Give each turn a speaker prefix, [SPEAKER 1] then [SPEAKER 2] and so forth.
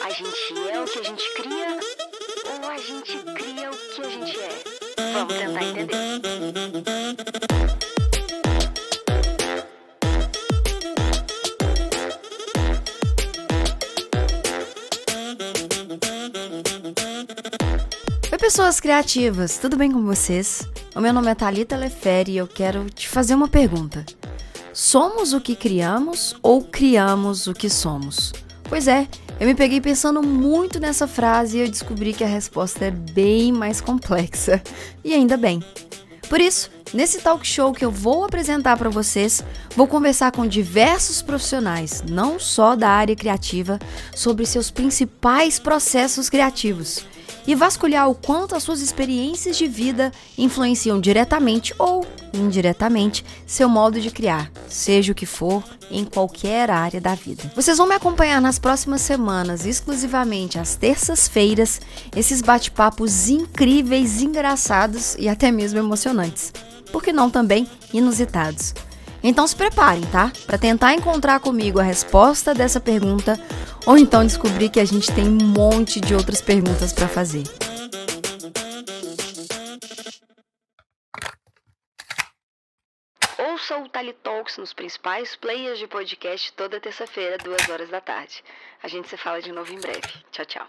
[SPEAKER 1] A gente é o que a gente cria ou a gente cria o que a gente é? Vamos tentar entender.
[SPEAKER 2] Pessoas criativas, tudo bem com vocês? O meu nome é Thalita Leferi e eu quero te fazer uma pergunta. Somos o que criamos ou criamos o que somos? Pois é, eu me peguei pensando muito nessa frase e eu descobri que a resposta é bem mais complexa. E ainda bem. Por isso, nesse talk show que eu vou apresentar para vocês, vou conversar com diversos profissionais, não só da área criativa, sobre seus principais processos criativos e vasculhar o quanto as suas experiências de vida influenciam diretamente ou indiretamente seu modo de criar, seja o que for, em qualquer área da vida. Vocês vão me acompanhar nas próximas semanas, exclusivamente às terças-feiras, esses bate-papos incríveis, engraçados e até mesmo emocionantes. Por que não também inusitados? Então se preparem, tá? Para tentar encontrar comigo a resposta dessa pergunta ou então descobrir que a gente tem um monte de outras perguntas para fazer.
[SPEAKER 1] Ouça o Tali Talks nos principais players de podcast toda terça-feira, duas horas da tarde. A gente se fala de novo em breve. Tchau, tchau.